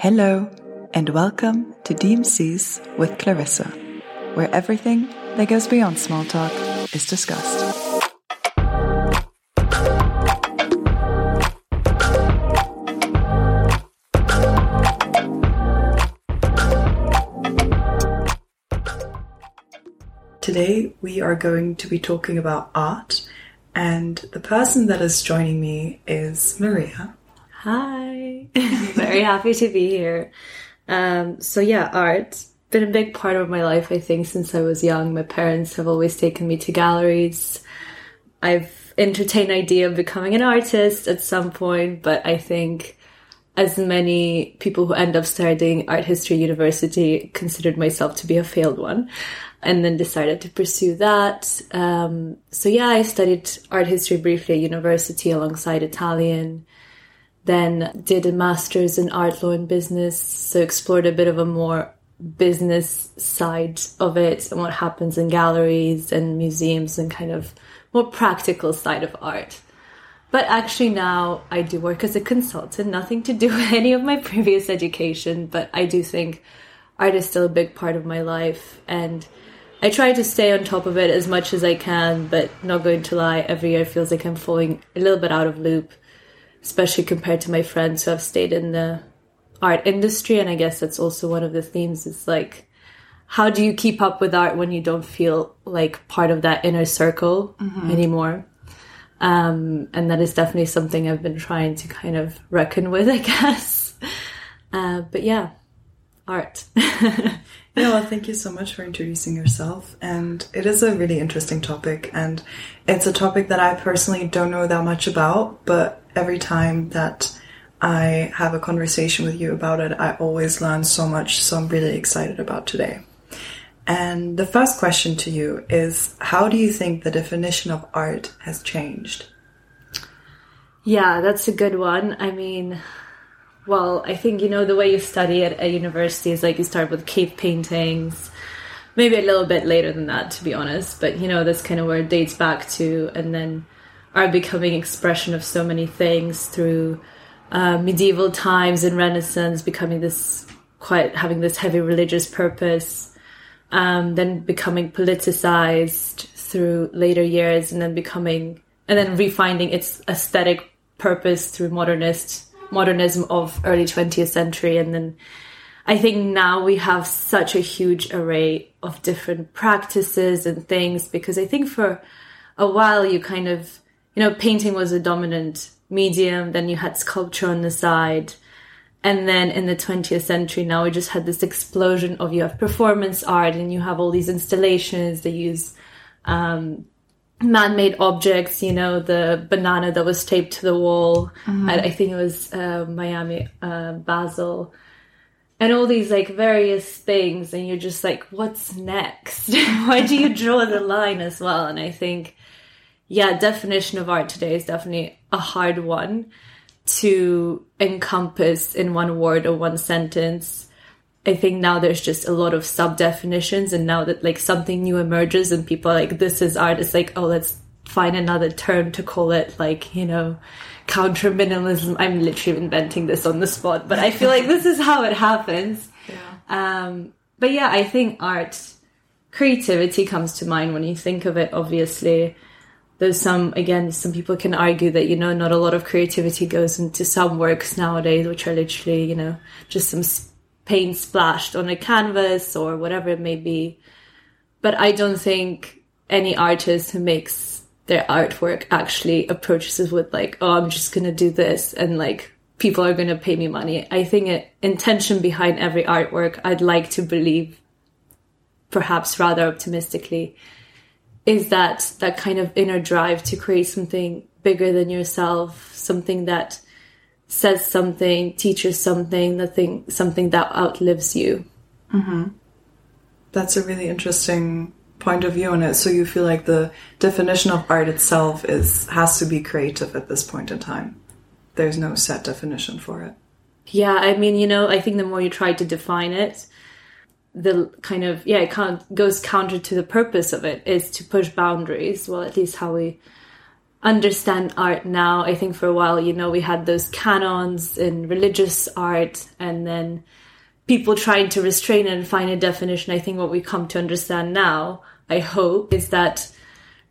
Hello, and welcome to DMCs with Clarissa, where everything that goes beyond small talk is discussed. Today, we are going to be talking about art, and the person that is joining me is Maria. Hi. Very happy to be here. Um, so yeah, art been a big part of my life, I think, since I was young. My parents have always taken me to galleries. I've entertained idea of becoming an artist at some point, but I think as many people who end up studying art history university considered myself to be a failed one and then decided to pursue that. Um, so yeah, I studied art history briefly at university alongside Italian then did a master's in art law and business, so explored a bit of a more business side of it and what happens in galleries and museums and kind of more practical side of art. But actually now I do work as a consultant, nothing to do with any of my previous education, but I do think art is still a big part of my life and I try to stay on top of it as much as I can, but not going to lie, every year feels like I'm falling a little bit out of loop especially compared to my friends who have stayed in the art industry. And I guess that's also one of the themes is like, how do you keep up with art when you don't feel like part of that inner circle mm-hmm. anymore? Um, and that is definitely something I've been trying to kind of reckon with, I guess. Uh, but yeah, art. yeah, well, thank you so much for introducing yourself. And it is a really interesting topic. And it's a topic that I personally don't know that much about, but every time that I have a conversation with you about it, I always learn so much. So I'm really excited about today. And the first question to you is How do you think the definition of art has changed? Yeah, that's a good one. I mean, well, I think, you know, the way you study at a university is like you start with cave paintings, maybe a little bit later than that, to be honest. But, you know, that's kind of where it dates back to. And then are becoming expression of so many things through uh, medieval times and Renaissance, becoming this quite having this heavy religious purpose, um, then becoming politicized through later years, and then becoming and then refinding its aesthetic purpose through modernist modernism of early 20th century and then I think now we have such a huge array of different practices and things because I think for a while you kind of you know, painting was a dominant medium, then you had sculpture on the side. And then in the 20th century, now we just had this explosion of you have performance art and you have all these installations that use um, man made objects, you know, the banana that was taped to the wall. Mm-hmm. I, I, think it was uh, Miami, uh, Basel. And all these like various things, and you're just like, what's next? Why do you draw the line as well? And I think yeah, definition of art today is definitely a hard one to encompass in one word or one sentence. I think now there's just a lot of sub definitions, and now that like something new emerges and people are like, this is art, it's like, oh, let's find another term to call it, like, you know, counter minimalism. I'm literally inventing this on the spot, but I feel like this is how it happens. Yeah. Um, but yeah, I think art, creativity comes to mind when you think of it, obviously there's some again some people can argue that you know not a lot of creativity goes into some works nowadays which are literally you know just some paint splashed on a canvas or whatever it may be. But i don't think any artist who makes their artwork actually approaches it with like oh i'm just gonna do this and like people are gonna pay me money. I think it, intention behind every artwork i'd like to believe perhaps rather optimistically is that that kind of inner drive to create something bigger than yourself, something that says something, teaches something, that thing, something that outlives you. Mm-hmm. That's a really interesting point of view on it. So you feel like the definition of art itself is has to be creative at this point in time. There's no set definition for it. Yeah, I mean, you know, I think the more you try to define it, the kind of yeah it kind of goes counter to the purpose of it is to push boundaries well at least how we understand art now. I think for a while, you know, we had those canons in religious art and then people trying to restrain and find a definition. I think what we come to understand now, I hope, is that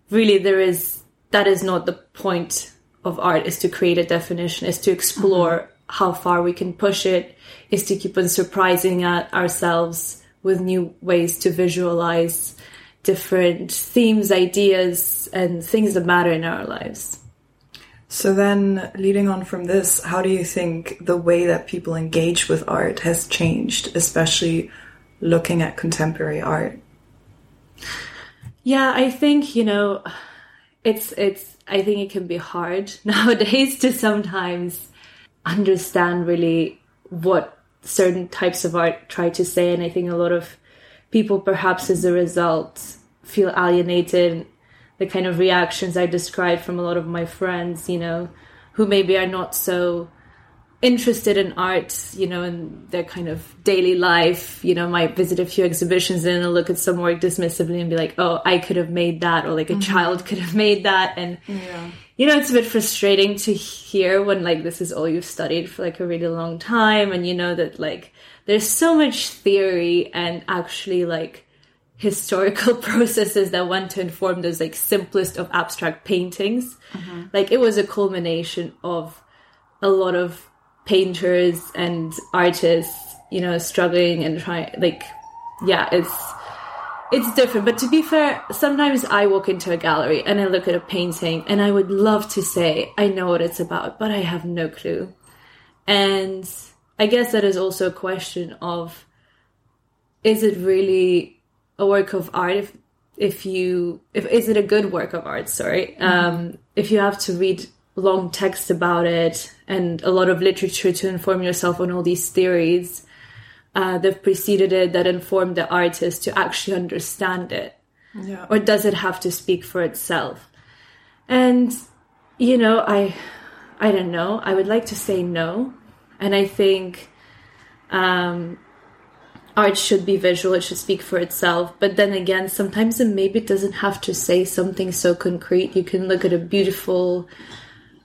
really there is, that is not the point of art is to create a definition, is to explore mm-hmm. how far we can push it, is to keep on surprising at ourselves with new ways to visualize different themes, ideas, and things that matter in our lives. So then, leading on from this, how do you think the way that people engage with art has changed, especially looking at contemporary art? Yeah, I think, you know, it's it's I think it can be hard nowadays to sometimes understand really what certain types of art try to say and I think a lot of people perhaps as a result feel alienated the kind of reactions I described from a lot of my friends, you know, who maybe are not so interested in art, you know, in their kind of daily life, you know, might visit a few exhibitions and look at some work dismissively and be like, oh, I could have made that, or like a mm-hmm. child could have made that. And, yeah. you know, it's a bit frustrating to hear when like this is all you've studied for like a really long time. And you know that like there's so much theory and actually like historical processes that went to inform those like simplest of abstract paintings. Mm-hmm. Like it was a culmination of a lot of painters and artists, you know, struggling and trying like yeah, it's it's different. But to be fair, sometimes I walk into a gallery and I look at a painting and I would love to say I know what it's about, but I have no clue. And I guess that is also a question of is it really a work of art if if you if is it a good work of art sorry? Mm-hmm. um, if you have to read long texts about it and a lot of literature to inform yourself on all these theories uh, that preceded it that informed the artist to actually understand it. Yeah. or does it have to speak for itself? And you know i i don't know. I would like to say no and i think um, art should be visual, it should speak for itself. But then again, sometimes it maybe doesn't have to say something so concrete. You can look at a beautiful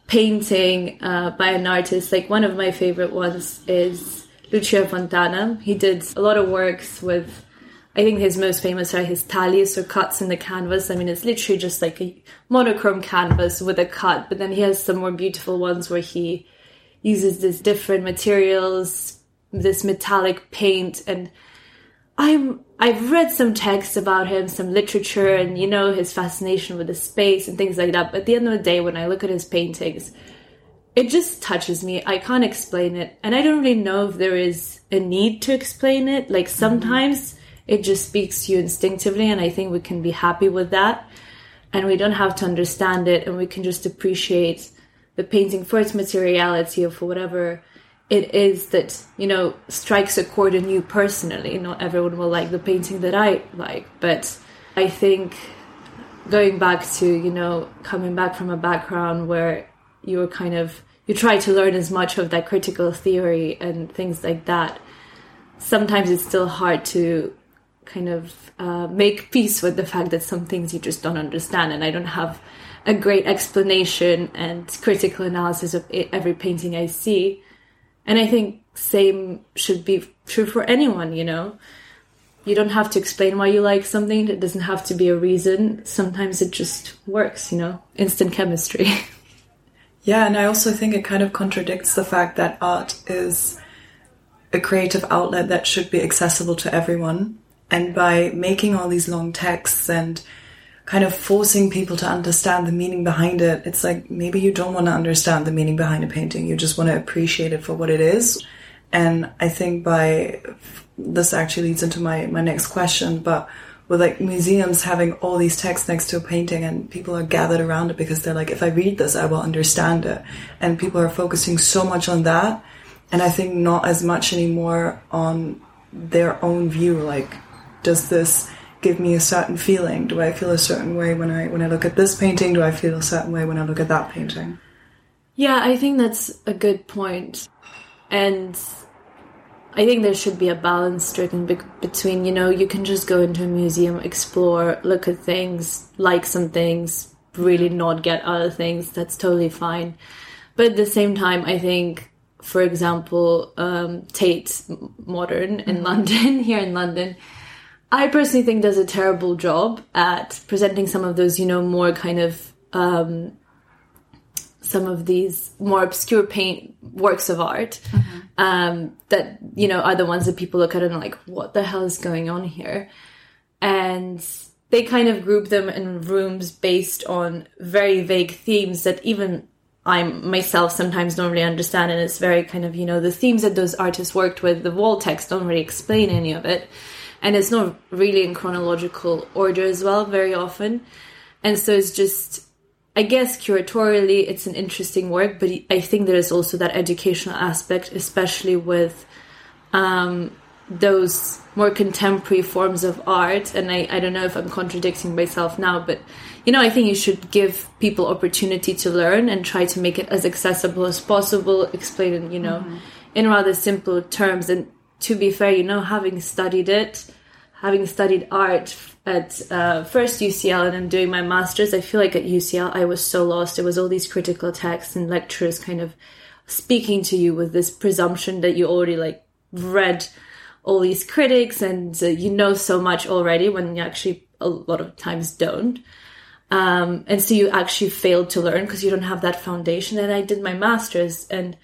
painting uh, by an artist. Like one of my favorite ones is Lucio Fontana. He did a lot of works with. I think his most famous are his taglies or cuts in the canvas. I mean, it's literally just like a monochrome canvas with a cut, but then he has some more beautiful ones where he uses these different materials, this metallic paint and I'm I've read some texts about him, some literature and you know his fascination with the space and things like that. But at the end of the day when I look at his paintings, it just touches me. I can't explain it. And I don't really know if there is a need to explain it. Like mm-hmm. sometimes mm-hmm. it just speaks to you instinctively and I think we can be happy with that. And we don't have to understand it and we can just appreciate the painting for its materiality or for whatever it is that you know strikes a chord in you personally. Not everyone will like the painting that i like but i think going back to you know coming back from a background where you were kind of you try to learn as much of that critical theory and things like that sometimes it's still hard to kind of uh, make peace with the fact that some things you just don't understand. And i don't have a great explanation and critical analysis of every painting i see and I think same should be true for anyone, you know. You don't have to explain why you like something. It doesn't have to be a reason. Sometimes it just works, you know. Instant chemistry. yeah, and I also think it kind of contradicts the fact that art is a creative outlet that should be accessible to everyone. And by making all these long texts and kind of forcing people to understand the meaning behind it. It's like maybe you don't want to understand the meaning behind a painting. You just want to appreciate it for what it is. And I think by this actually leads into my, my next question, but with like museums having all these texts next to a painting and people are gathered around it because they're like, if I read this, I will understand it. And people are focusing so much on that. And I think not as much anymore on their own view. Like, does this give me a certain feeling? Do I feel a certain way when I when I look at this painting? Do I feel a certain way when I look at that painting? Yeah, I think that's a good point. And I think there should be a balance stricken be- between, you know, you can just go into a museum, explore, look at things, like some things, really not get other things, that's totally fine. But at the same time, I think, for example, um, Tate Modern in mm-hmm. London, here in London, I personally think does a terrible job at presenting some of those, you know, more kind of um, some of these more obscure paint works of art mm-hmm. um, that you know are the ones that people look at and like, what the hell is going on here? And they kind of group them in rooms based on very vague themes that even I myself sometimes don't really understand. And it's very kind of, you know, the themes that those artists worked with, the wall text don't really explain any of it. And it's not really in chronological order as well, very often. And so it's just, I guess curatorially, it's an interesting work, but I think there is also that educational aspect, especially with um, those more contemporary forms of art and I, I don't know if i'm contradicting myself now but you know i think you should give people opportunity to learn and try to make it as accessible as possible explain it you know mm-hmm. in rather simple terms and to be fair you know having studied it having studied art at uh, first ucl and then doing my master's i feel like at ucl i was so lost it was all these critical texts and lectures kind of speaking to you with this presumption that you already like read all these critics and uh, you know so much already when you actually a lot of times don't. Um, and so you actually failed to learn because you don't have that foundation. And I did my master's and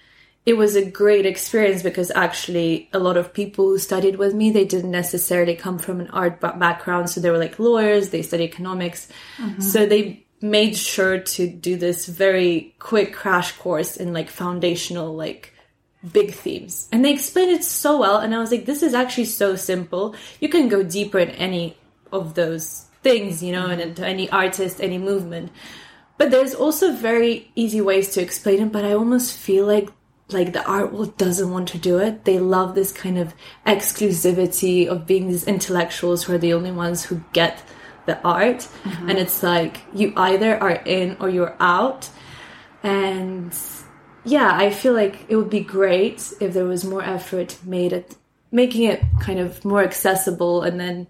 it was a great experience because actually a lot of people who studied with me they didn't necessarily come from an art background so they were like lawyers they studied economics mm-hmm. so they made sure to do this very quick crash course in like foundational like big themes. And they explained it so well. And I was like, this is actually so simple. You can go deeper in any of those things, you know, and into any artist, any movement. But there's also very easy ways to explain it. But I almost feel like like the art world doesn't want to do it. They love this kind of exclusivity of being these intellectuals who are the only ones who get the art. Mm-hmm. And it's like you either are in or you're out. And yeah, I feel like it would be great if there was more effort made at making it kind of more accessible and then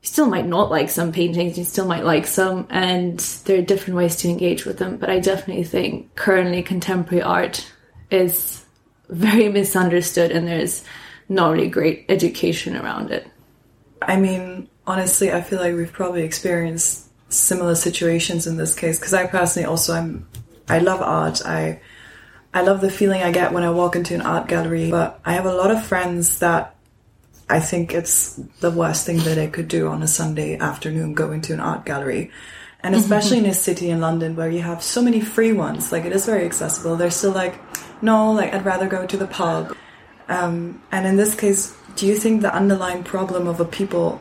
you still might not like some paintings, you still might like some, and there are different ways to engage with them. But I definitely think currently contemporary art is very misunderstood and there's not really great education around it. I mean, honestly, I feel like we've probably experienced similar situations in this case because I personally also I'm I love art. I I love the feeling I get when I walk into an art gallery, but I have a lot of friends that I think it's the worst thing that I could do on a Sunday afternoon go into an art gallery. And especially in a city in London where you have so many free ones, like it is very accessible. They're still like, no, like I'd rather go to the pub. Um, and in this case, do you think the underlying problem of a people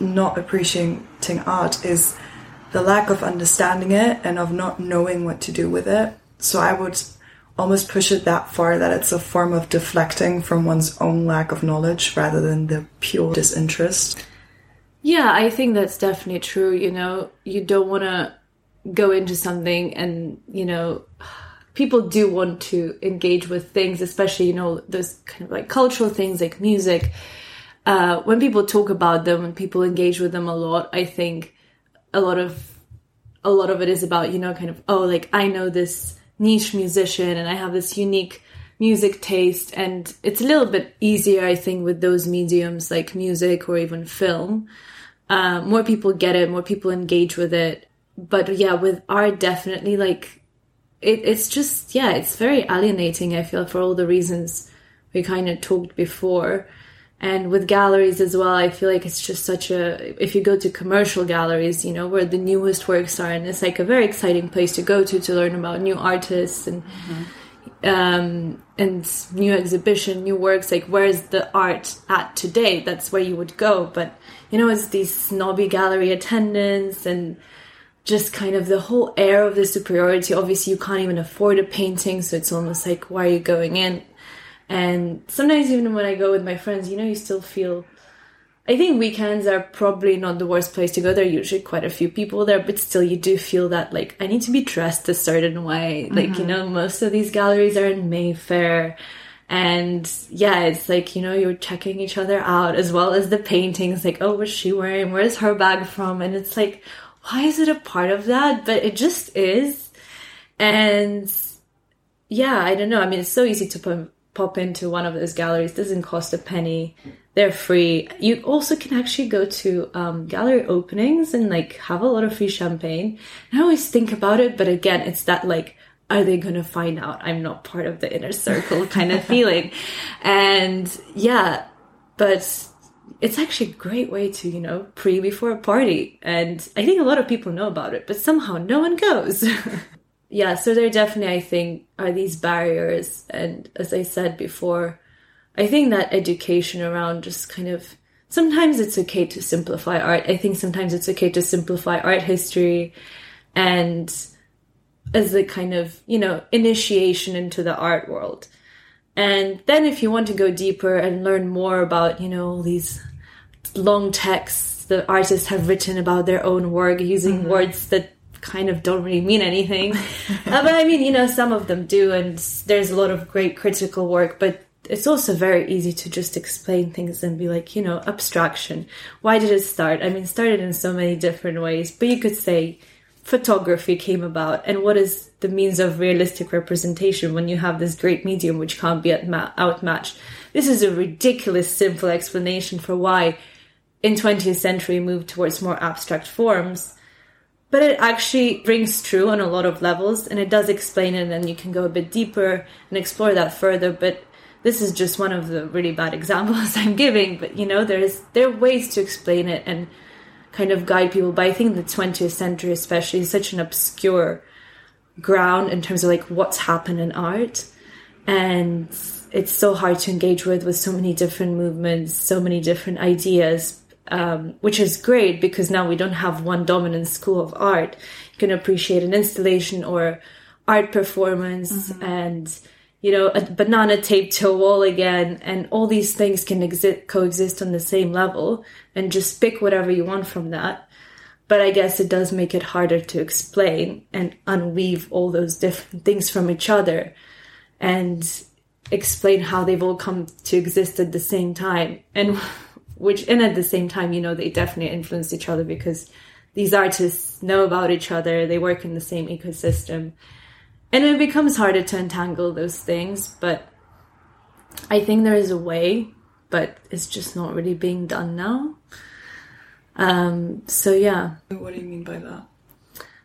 not appreciating art is the lack of understanding it and of not knowing what to do with it? So I would almost push it that far that it's a form of deflecting from one's own lack of knowledge rather than the pure disinterest. Yeah, I think that's definitely true. You know, you don't want to go into something and, you know, people do want to engage with things, especially, you know, those kind of like cultural things like music. Uh, when people talk about them and people engage with them a lot, I think a lot of a lot of it is about, you know, kind of, oh, like I know this niche musician and I have this unique music taste and it's a little bit easier I think with those mediums like music or even film. Uh, more people get it, more people engage with it. But yeah, with art definitely like it, it's just yeah, it's very alienating I feel for all the reasons we kind of talked before and with galleries as well i feel like it's just such a if you go to commercial galleries you know where the newest works are and it's like a very exciting place to go to to learn about new artists and mm-hmm. um, and new exhibition new works like where's the art at today that's where you would go but you know it's these snobby gallery attendants and just kind of the whole air of the superiority obviously you can't even afford a painting so it's almost like why are you going in and sometimes even when I go with my friends, you know, you still feel. I think weekends are probably not the worst place to go. There are usually quite a few people there, but still, you do feel that like I need to be dressed a certain way. Mm-hmm. Like you mm-hmm. know, most of these galleries are in Mayfair, and yeah, it's like you know you're checking each other out as well as the paintings. Like, oh, what's she wearing? Where's her bag from? And it's like why is it a part of that? But it just is. And yeah, I don't know. I mean, it's so easy to pop, pop into one of those galleries. It doesn't cost a penny. They're free. You also can actually go to um, gallery openings and like have a lot of free champagne. And I always think about it, but again, it's that like, are they going to find out I'm not part of the inner circle kind of feeling? And yeah, but it's actually a great way to, you know, pre before a party. And I think a lot of people know about it, but somehow no one goes. yeah, so there definitely, I think, are these barriers. And as I said before, I think that education around just kind of sometimes it's okay to simplify art. I think sometimes it's okay to simplify art history and as a kind of, you know, initiation into the art world. And then if you want to go deeper and learn more about, you know, all these long texts the artists have written about their own work using mm-hmm. words that kind of don't really mean anything. uh, but I mean, you know, some of them do, and there's a lot of great critical work, but it's also very easy to just explain things and be like, you know, abstraction. Why did it start? I mean, started in so many different ways, but you could say photography came about and what is the means of realistic representation when you have this great medium which can't be outmatched. This is a ridiculous simple explanation for why in 20th century moved towards more abstract forms. But it actually rings true on a lot of levels and it does explain it and then you can go a bit deeper and explore that further. But this is just one of the really bad examples I'm giving. But you know, there's there are ways to explain it and kind of guide people. But I think the 20th century, especially, is such an obscure ground in terms of like what's happened in art. And it's so hard to engage with, with so many different movements, so many different ideas, um, which is great because now we don't have one dominant school of art. You can appreciate an installation or art performance mm-hmm. and you know, a banana taped to a wall again, and all these things can exist, coexist on the same level, and just pick whatever you want from that. But I guess it does make it harder to explain and unweave all those different things from each other and explain how they've all come to exist at the same time. And which, and at the same time, you know, they definitely influence each other because these artists know about each other, they work in the same ecosystem. And it becomes harder to untangle those things but i think there is a way but it's just not really being done now. Um, so yeah. What do you mean by that?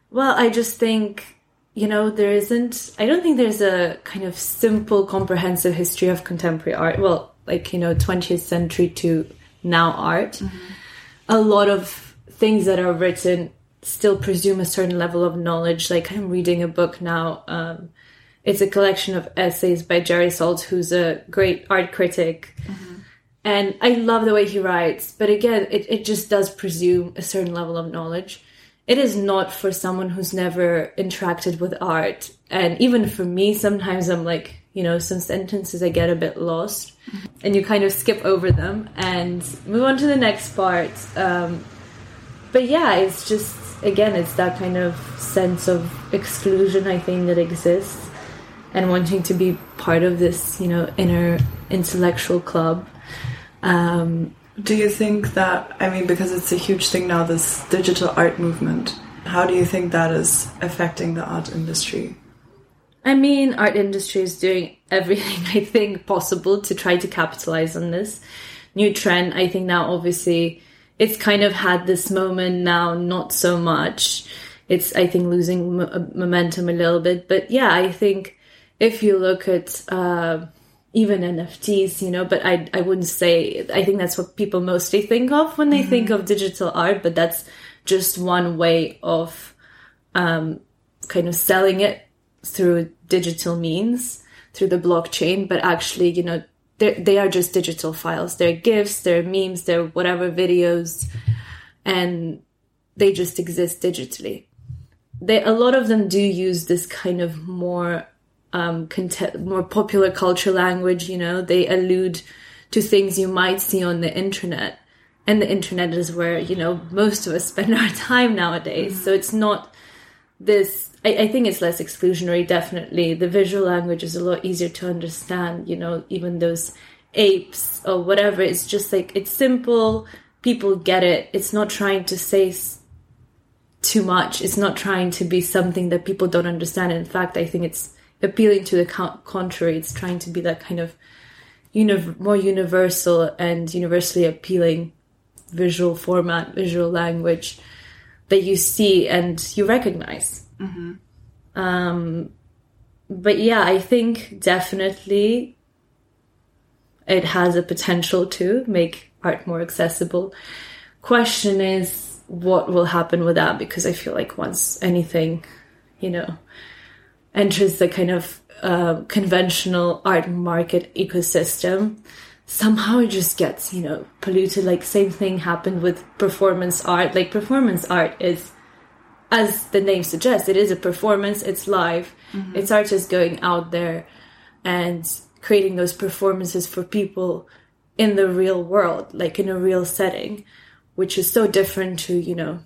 Well i just think you know there isn't i don't think there's a kind of simple comprehensive history of contemporary art. Well like you know 20th century to now art mm-hmm. a lot of things that are written still presume a certain level of knowledge. Like I'm reading a book now. Um, it's a collection of essays by Jerry Saltz, who's a great art critic. Mm-hmm. And I love the way he writes. But again, it, it just does presume a certain level of knowledge. It is not for someone who's never interacted with art. And even for me, sometimes I'm like, you know, some sentences I get a bit lost. And you kind of skip over them and move on to the next part. Um, but yeah, it's just again, it's that kind of sense of exclusion, I think, that exists, and wanting to be part of this, you know, inner intellectual club. Um, do you think that, I mean, because it's a huge thing now, this digital art movement, how do you think that is affecting the art industry? I mean, art industry is doing everything I think possible to try to capitalize on this new trend. I think now, obviously, it's kind of had this moment now, not so much. It's, I think, losing m- uh, momentum a little bit. But yeah, I think if you look at uh, even NFTs, you know, but I, I wouldn't say, I think that's what people mostly think of when they mm-hmm. think of digital art, but that's just one way of um, kind of selling it through digital means, through the blockchain. But actually, you know, they're, just digital files. They're GIFs, they're memes, they're whatever videos, and they just exist digitally. They, a lot of them do use this kind of more um, content, more popular culture language. You know, they allude to things you might see on the internet, and the internet is where you know most of us spend our time nowadays. Mm-hmm. So it's not this I, I, think it's less exclusionary definitely the visual language is a lot easier to understand you know even those apes or whatever it's just like it's simple people get it it's not trying to say too much. It's not trying to be something that people don't understand. In fact, I think it's appealing to the contrary. It's trying to be that kind of uni- more universal and universally appealing visual format, visual language that you see and you recognize. Mm-hmm. Um, but yeah, I think definitely it has a potential to make art more accessible. Question is what will happen with that because I feel like once anything, you know, enters the kind of uh, conventional art market ecosystem, somehow it just gets, you know, polluted. Like same thing happened with performance art. Like performance art is, as the name suggests, it is a performance. It's live. Mm-hmm. It's artists going out there and creating those performances for people in the real world, like in a real setting, which is so different to, you know,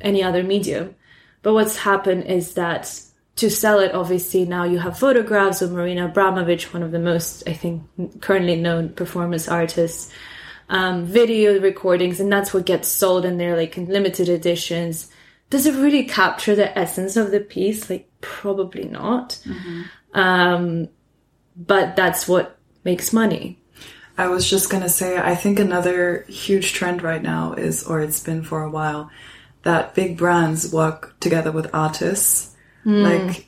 any other medium. But what's happened is that to sell it, obviously now you have photographs of Marina Abramovic, one of the most, I think, currently known performance artists, um, video recordings, and that's what gets sold in there, like in limited editions. Does it really capture the essence of the piece? Like, probably not. Mm-hmm. Um, but that's what makes money. I was just gonna say, I think another huge trend right now is, or it's been for a while, that big brands work together with artists Mm. Like,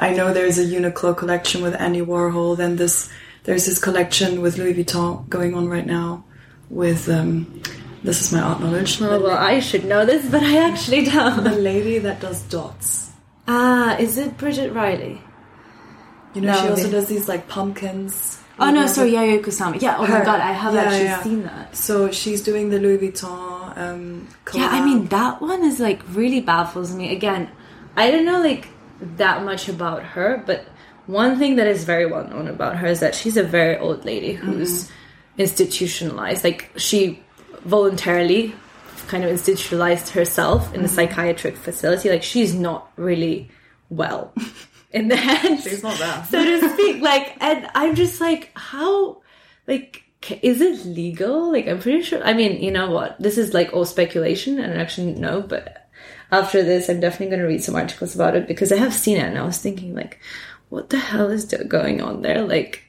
I know there's a Uniqlo collection with Andy Warhol. Then this there's this collection with Louis Vuitton going on right now. With um, this is my art knowledge. Oh well, I should know this, but I actually don't. The lady that does dots. Ah, is it Bridget Riley? You know, no, she also does these like pumpkins. Oh no, sorry, Yayoi Kusama. Yeah, oh Her. my god, I have yeah, actually yeah. seen that. So she's doing the Louis Vuitton. Um, yeah, I mean that one is like really baffles me. Again, I don't know like that much about her, but one thing that is very well known about her is that she's a very old lady who's mm-hmm. institutionalized. Like she voluntarily kind of institutionalized herself in mm-hmm. a psychiatric facility. Like she's not really well in the head. She's not there. so to speak. Like, and I'm just like, how, like, is it legal? Like, I'm pretty sure. I mean, you know what? This is like all speculation, and I actually know, but after this, I'm definitely going to read some articles about it because I have seen it and I was thinking, like, what the hell is going on there? Like,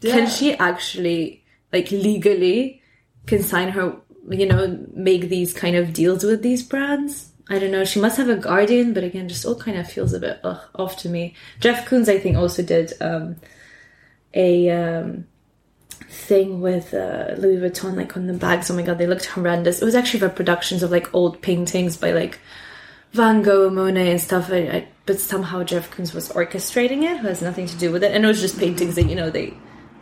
yeah. can she actually, like, legally consign her, you know, make these kind of deals with these brands? I don't know. She must have a guardian, but again, just all kind of feels a bit ugh, off to me. Jeff Koons, I think, also did um, a um, thing with uh, Louis Vuitton, like on the bags. Oh my god, they looked horrendous. It was actually reproductions of like old paintings by like Van Gogh, Monet, and stuff. I, I, but somehow Jeff Koons was orchestrating it, who has nothing to do with it, and it was just paintings that you know they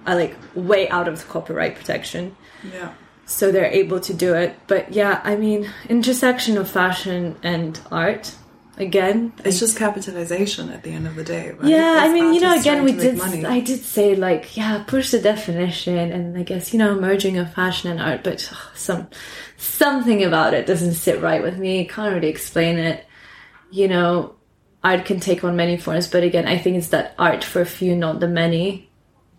are like way out of the copyright protection. Yeah. So they're able to do it, but yeah, I mean, intersection of fashion and art again it's just capitalization at the end of the day right? yeah i mean you know again we did i did say like yeah push the definition and i guess you know merging of fashion and art but oh, some something about it doesn't sit right with me. Can't really explain it. You know art can take on many forms but again i think it's that art for a few not the many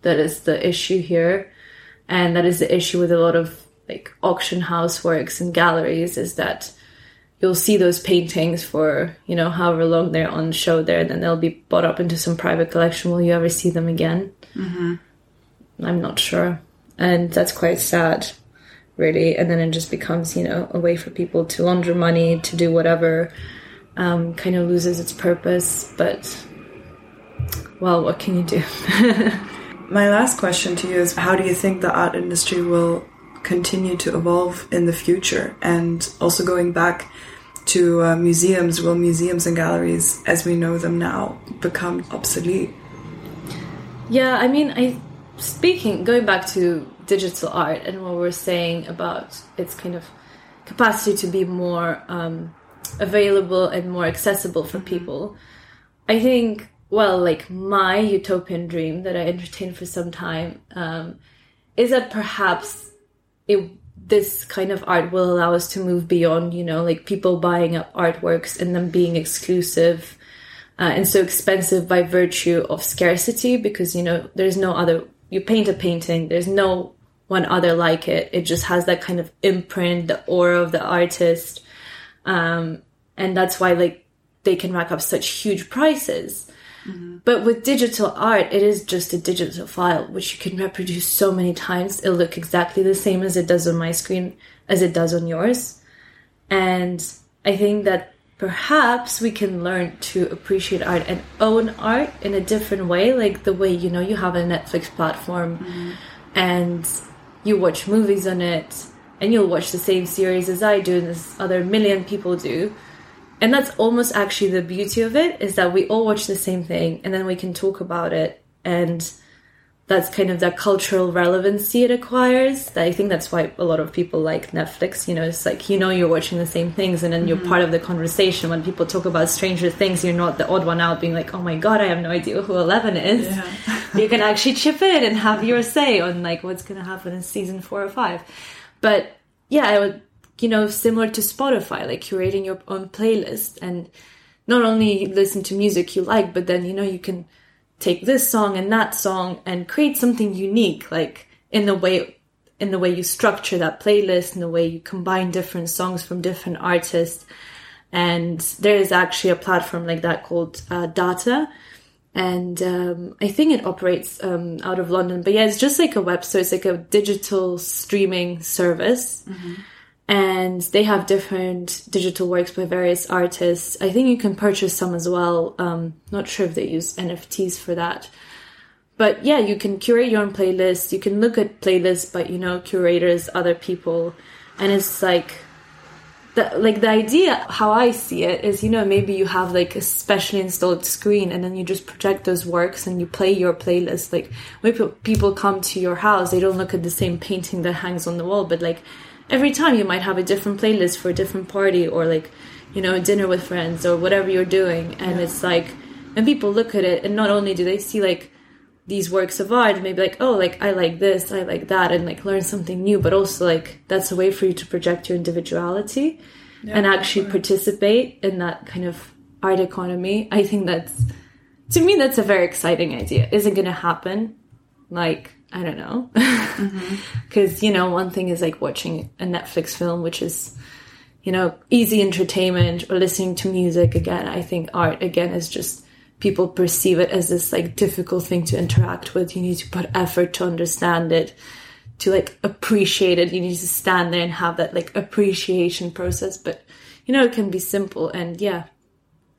that is the issue here. And that is the issue with a lot of like auction house works and galleries is that you'll see those paintings for you know however long they're on show there then they'll be bought up into some private collection. Will you ever see them again? Mm-hmm. i'm not sure. And that's quite sad really. And then it just becomes you know a way for people to launder money to do whatever um, kind of loses its purpose. But well what can you do? My last question to you is how do you think the art industry will continue to evolve in the future. And also going back to uh, museums will museums and galleries as we know them now become obsolete. Yeah i mean i speaking going back to digital art and what we're saying about its kind of capacity to be more um, available and more accessible for people i think well like my utopian dream that i entertained for some time um, is that perhaps it this kind of art will allow us to move beyond, you know, like people buying up artworks and them being exclusive uh, and so expensive by virtue of scarcity because, you know, there's no other, you paint a painting, there's no one other like it. It just has that kind of imprint, the aura of the artist. Um, and that's why like they can rack up such huge prices. Mm-hmm. But with digital art, it is just a digital file which you can reproduce so many times. It'll look exactly the same as it does on my screen as it does on yours. And I think that perhaps we can learn to appreciate art and own art in a different way, like the way you know you have a Netflix platform mm-hmm. and you watch movies on it and you'll watch the same series as I do and as other million people do. And that's almost actually the beauty of it is that we all watch the same thing and then we can talk about it and that's kind of the cultural relevancy it acquires. That I think that's why a lot of people like Netflix. You know, it's like you know you're watching the same things, and then you're mm-hmm. part of the conversation. When people talk about Stranger Things, you're not the odd one out, being like, "Oh my god, I have no idea who Eleven is." Yeah. you can actually chip in and have your say on like what's going to happen in season four or five. But yeah, I would, you know, similar to Spotify, like curating your own playlist and not only listen to music you like, but then you know you can take this song and that song and create something unique, like in the way in the way you structure that playlist, in the way you combine different songs from different artists. And there is actually a platform like that called uh, Daata, and um, I think it operates um, out of London. But yeah, it's just like a web, so it's like a digital streaming service, and they have different digital works by various artists. I think you can purchase some as well. Um, not sure if they use NFTs for that, but yeah, you can curate your own playlist. You can look at playlists, but you know, curators, other people, and it's like the, like the idea how i see it is you know maybe you have like a specially installed screen and then you just project those works and you play your playlist like when people come to your house they don't look at the same painting that hangs on the wall but like every time you might have a different playlist for a different party or like you know dinner with friends or whatever you're doing and it's like and people look at it and not only do they see like these works of art maybe like oh like i like this i like that and like learn something new but also like that's a way for you to project your individuality and actually participate in that kind of art economy. I think that's to me that's a very exciting idea. Isn't going to happen? Like i don't know mm-hmm. because you know one thing is like watching a netflix film which is you know easy entertainment or listening to music again i think art again is just people perceive it as this like difficult thing to interact with. You need to put effort to understand it, to like appreciate it. You need to stand there and have that like appreciation process. But you know, it can be simple. And yeah,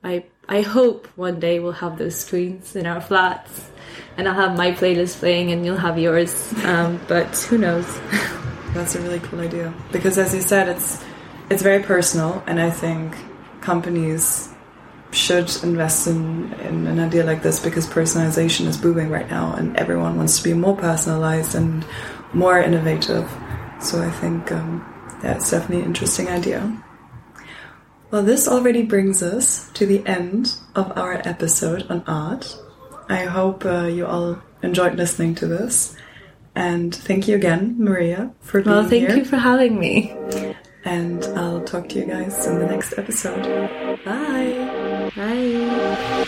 I I hope one day we'll have those screens in our flats, and I'll have my playlist playing, and you'll have yours. Um, but who knows? That's a really cool idea because, as you said, it's it's very personal, and I think companies should invest in, in an idea like this because personalization is booming right now, and everyone wants to be more personalized and more innovative. So I think um, it's definitely an interesting idea. Well, this already brings us to the end of our episode on art. I hope uh, you all enjoyed listening to this. And thank you again, Maria, for being well, thank here. you for having me. And I'll talk to you guys in the next episode. Bye. Bye.